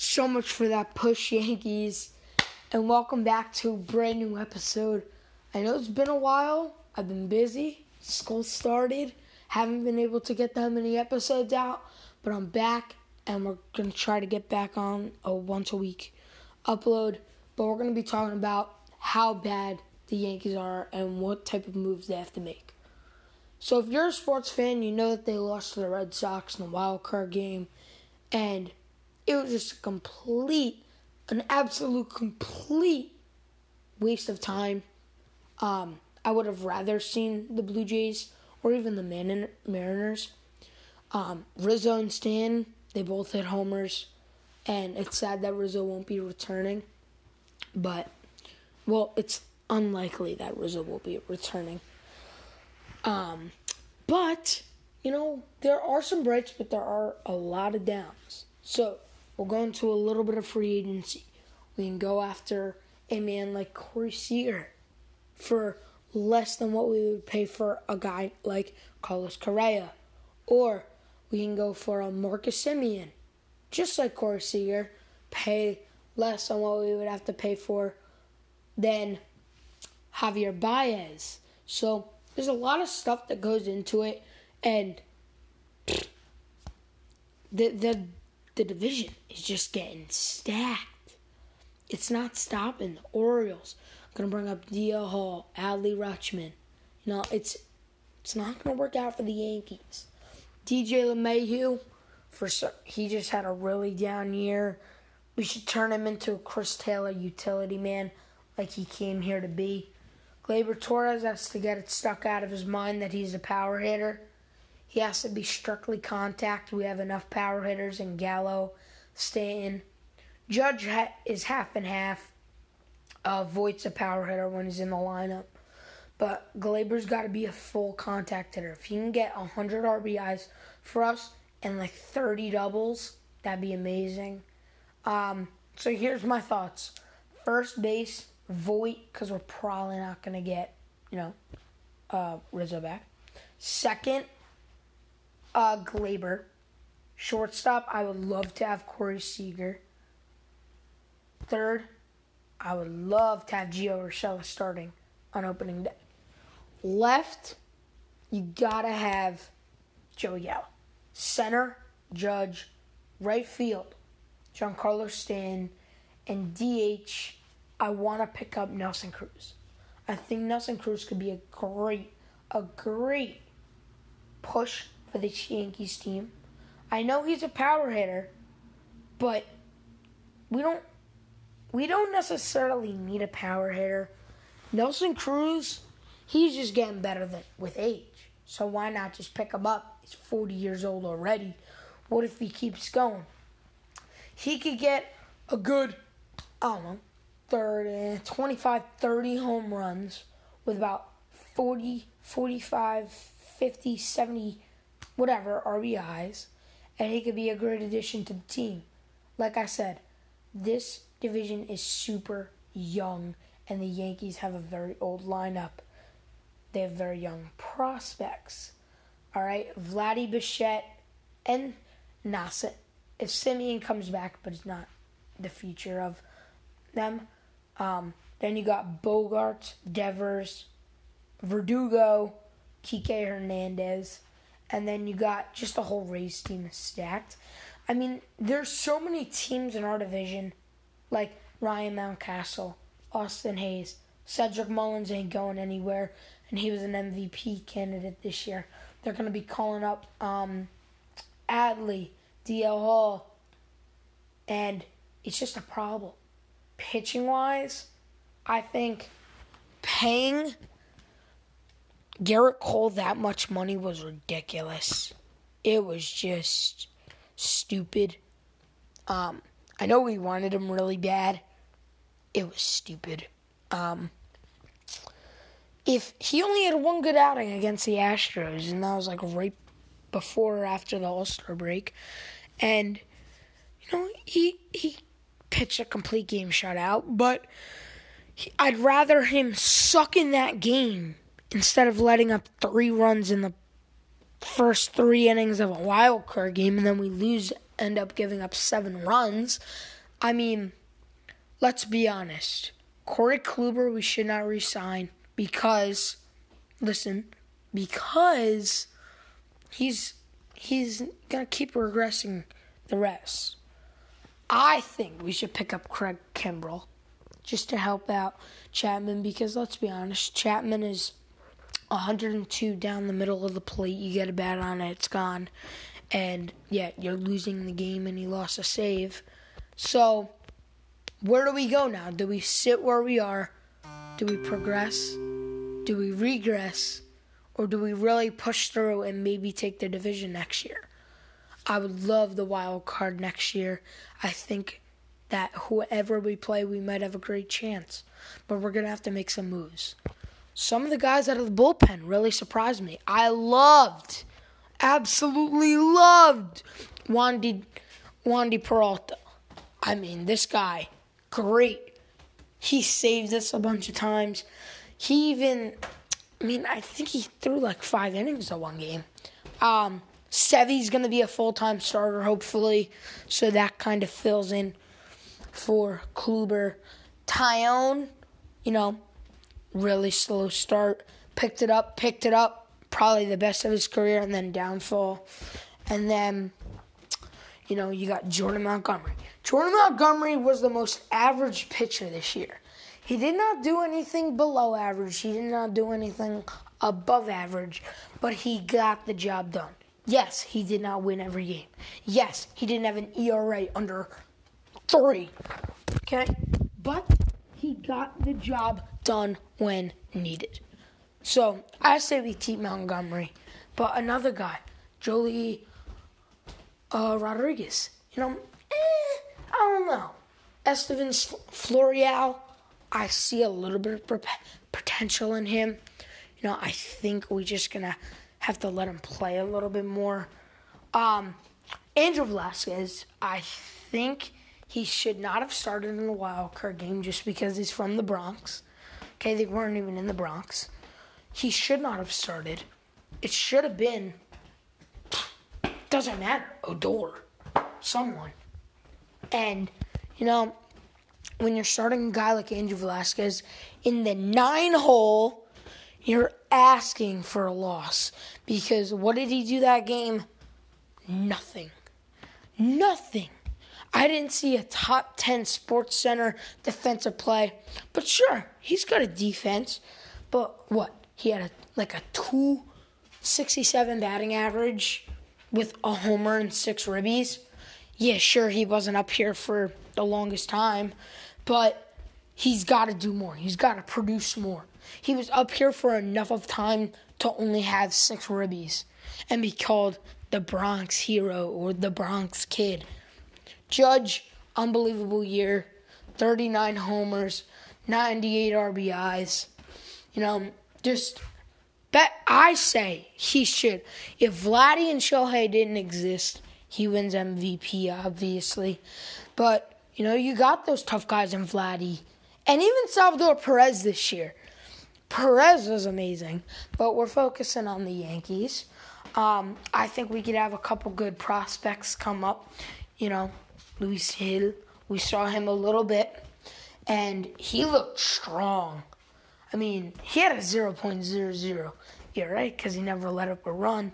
so much for that push, Yankees. And welcome back to a brand new episode. I know it's been a while. I've been busy. School started. Haven't been able to get that many episodes out. But I'm back and we're going to try to get back on a once a week upload. But we're going to be talking about how bad the Yankees are and what type of moves they have to make. So if you're a sports fan, you know that they lost to the Red Sox in the wild card game. And it was just a complete, an absolute complete waste of time. Um, I would have rather seen the Blue Jays or even the Man- Mariners. Um, Rizzo and Stan, they both hit homers, and it's sad that Rizzo won't be returning. But, well, it's unlikely that Rizzo will be returning. Um, but, you know, there are some breaks, but there are a lot of downs. So, We'll go into a little bit of free agency. We can go after a man like Corey Seager for less than what we would pay for a guy like Carlos Correa. Or we can go for a Marcus Semien, just like Corey Seager, pay less than what we would have to pay for than Javier Baez. So there's a lot of stuff that goes into it, and the the the division is just getting stacked. It's not stopping. The Orioles I'm gonna bring up DL Hall, Adley Rutschman. You know, it's it's not gonna work out for the Yankees. DJ LeMahieu, for he just had a really down year. We should turn him into a Chris Taylor utility man, like he came here to be. Gleyber Torres has to get it stuck out of his mind that he's a power hitter. He has to be strictly contact. We have enough power hitters in Gallo, Stanton. Judge is half and half. Uh, Voit's a power hitter when he's in the lineup. But Gleyber's got to be a full contact hitter. If he can get 100 RBIs for us and like 30 doubles, that'd be amazing. Um, so here's my thoughts. First base, Voit, because we're probably not going to get, you know, uh, Rizzo back. Second, uh, Gleyber. Shortstop, I would love to have Corey Seager. Third, I would love to have Gio Urshela starting on opening day. Left, you gotta have Joey Gallo. Center, Judge. Right field, Giancarlo Stan. And DH, I want to pick up Nelson Cruz. I think Nelson Cruz could be a great, a great push for the Yankees team. I know he's a power hitter, but we don't we don't necessarily need a power hitter. Nelson Cruz, he's just getting better than, with age. So why not just pick him up? He's 40 years old already. What if he keeps going? He could get a good, I don't know, 30, eh, 25, 30 home runs with about 40, 45, 50, 70 whatever RBIs, and he could be a great addition to the team. Like I said, this division is super young, and the Yankees have a very old lineup. They have very young prospects. All right, Vladdy Bichette and Nasa. If Semien comes back, but it's not the future of them, um, then you got Bogart, Devers, Verdugo, Kike Hernandez, and then you got just the whole Rays team stacked. I mean, there's so many teams in our division, like Ryan Mountcastle, Austin Hays, Cedric Mullins ain't going anywhere, and he was an MVP candidate this year. They're gonna be calling up um, Adley, DL Hall, and it's just a problem. Pitching wise, I think paying Gerrit Cole that much money was ridiculous. It was just stupid. Um, I know we wanted him really bad. It was stupid. Um, if he only had one good outing against the Astros, and that was like right before or after the All Star break, and you know he he pitched a complete game shutout, but he, I'd rather him suck in that game instead of letting up three runs in the first three innings of a wild card game and then we lose end up giving up seven runs. I mean, let's be honest. Corey Kluber, we should not resign because, listen, because he's he's gonna keep regressing the rest. I think we should pick up Craig Kimbrel just to help out Chapman because let's be honest, Chapman is 102 down the middle of the plate. You get a bat on it, it's gone. And yeah, you're losing the game and he lost a save. So, where do we go now? Do we sit where we are? Do we progress? Do we regress? Or do we really push through and maybe take the division next year? I would love the wild card next year. I think that whoever we play, we might have a great chance. But we're going to have to make some moves. Some of the guys out of the bullpen really surprised me. I loved, absolutely loved Wandy, Wandy Peralta. I mean, this guy, great. He saved us a bunch of times. He even, I mean, I think he threw like five innings of one game. Um, Sevy's going to be a full time starter, hopefully, so that kind of fills in for Kluber. Taillon, you know, really slow start. Picked it up, picked it up. Probably the best of his career, and then downfall. And then, you know, you got Jordan Montgomery. Jordan Montgomery was the most average pitcher this year. He did not do anything below average. He did not do anything above average, but he got the job done. Yes, he did not win every game. Yes, he didn't have an ERA under three. Okay? But he got the job done when needed. So I say we keep Montgomery. But another guy, Joely uh, Rodriguez, you know, eh, I don't know. Estevan Florial, I see a little bit of potential in him. You know, I think we're just to have to let him play a little bit more. Um, Andrew Velazquez, I think he should not have started in the wild card game just because he's from the Bronx. Okay, they weren't even in the Bronx. He should not have started. It should have been. Doesn't matter. Odor. Someone. And, you know, when you're starting a guy like Andrew Velazquez in the nine hole, you're asking for a loss. Because what did he do that game? Nothing. Nothing. I didn't see a top 10 Sports Center defensive play, but sure, he's got a defense. But what? He had a, like a 267 batting average with a homer and six ribbies. Yeah, sure, he wasn't up here for the longest time, but he's got to do more. He's got to produce more. He was up here for enough of time to only have six ribbies and be called the Bronx hero or the Bronx kid. Judge, unbelievable year. 39 homers, 98 RBIs. You know, just bet I say he should. If Vladdy and Shohei didn't exist, he wins MVP, obviously. But, you know, you got those tough guys in Vladdy. And even Salvador Perez this year. Perez was amazing, but we're focusing on the Yankees. Um, I think we could have a couple good prospects come up. You know, Luis Gil. We saw him a little bit, and he looked strong. I mean, he had a 0.00 ERA because he never let up a run.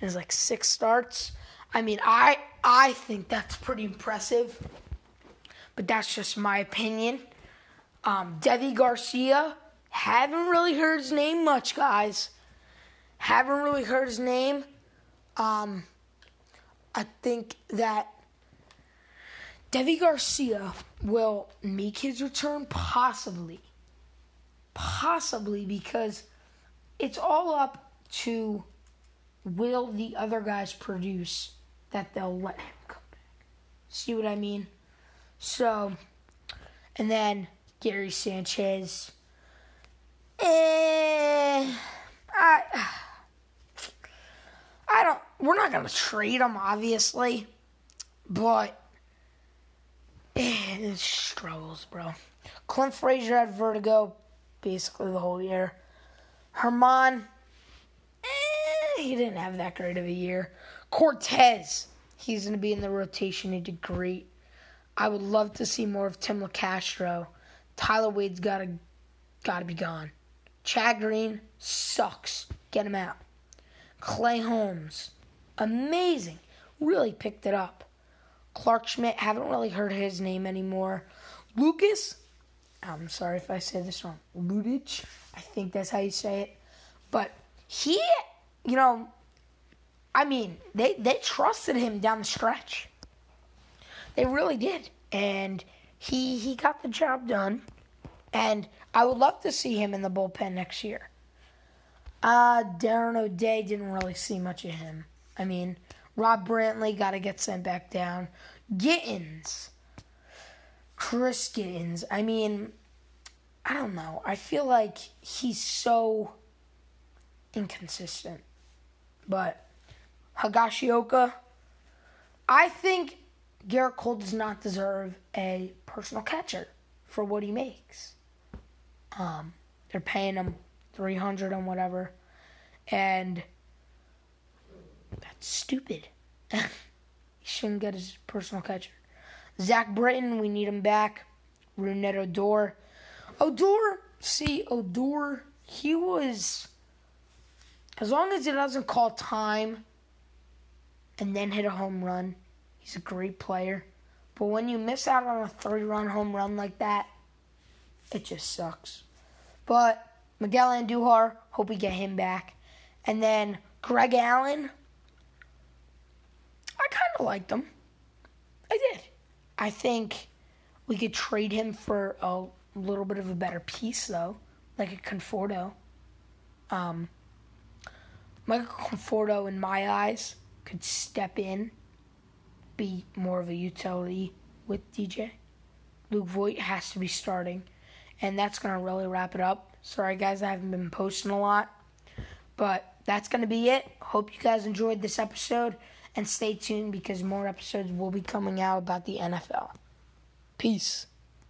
It was like six starts. I mean, I I think that's pretty impressive, but that's just my opinion. Um, Deivi Garcia, haven't really heard his name much, guys. Haven't really heard his name. Um, I think that Deivi Garcia will make his return possibly. Possibly because it's all up to will the other guys produce that they'll let him come back. See what I mean? So, and then Gary Sanchez. Eh, I, I don't. We're not gonna trade him, obviously, but it struggles, bro. Clint Frazier had vertigo basically the whole year. Germán, eh, he didn't have that great of a year. Cortes, He's going to be in the rotation. He did great. I would love to see more of Tim Locastro. Tyler Wade's got to got to be gone. Chad Green sucks. Get him out. Clay Holmes, amazing. Really picked it up. Clarke Schmidt, haven't really heard his name anymore. Lucas, I'm sorry if I say this wrong. Ludic, I think that's how you say it. But he, you know, I mean, they, they trusted him down the stretch. They really did. And he he got the job done. And I would love to see him in the bullpen next year. Uh, Darren O'Day didn't really see much of him. I mean, Rob Brantly got to get sent back down. Gittens. Chris Gittens. I mean, I don't know. I feel like he's so inconsistent. But Higashioka, I think Gerrit Cole does not deserve a personal catcher for what he makes. Um, they're paying him three hundred and whatever, and stupid. he shouldn't get his personal catcher. Zach Britton, we need him back. Rougned Odor. Odor, see, Odor, he was. As long as he doesn't call time and then hit a home run, he's a great player. But when you miss out on a three run home run like that, it just sucks. But Miguel Andujar, hope we get him back. And then Greg Allen, I liked him. I did. I think we could trade him for a little bit of a better piece, though, like a Conforto. Um, Michael Conforto, in my eyes, could step in, be more of a utility with DJ. Luke Voit has to be starting, and that's going to really wrap it up. Sorry, guys, I haven't been posting a lot, but that's going to be it. Hope you guys enjoyed this episode, and stay tuned because more episodes will be coming out about the NFL. Peace.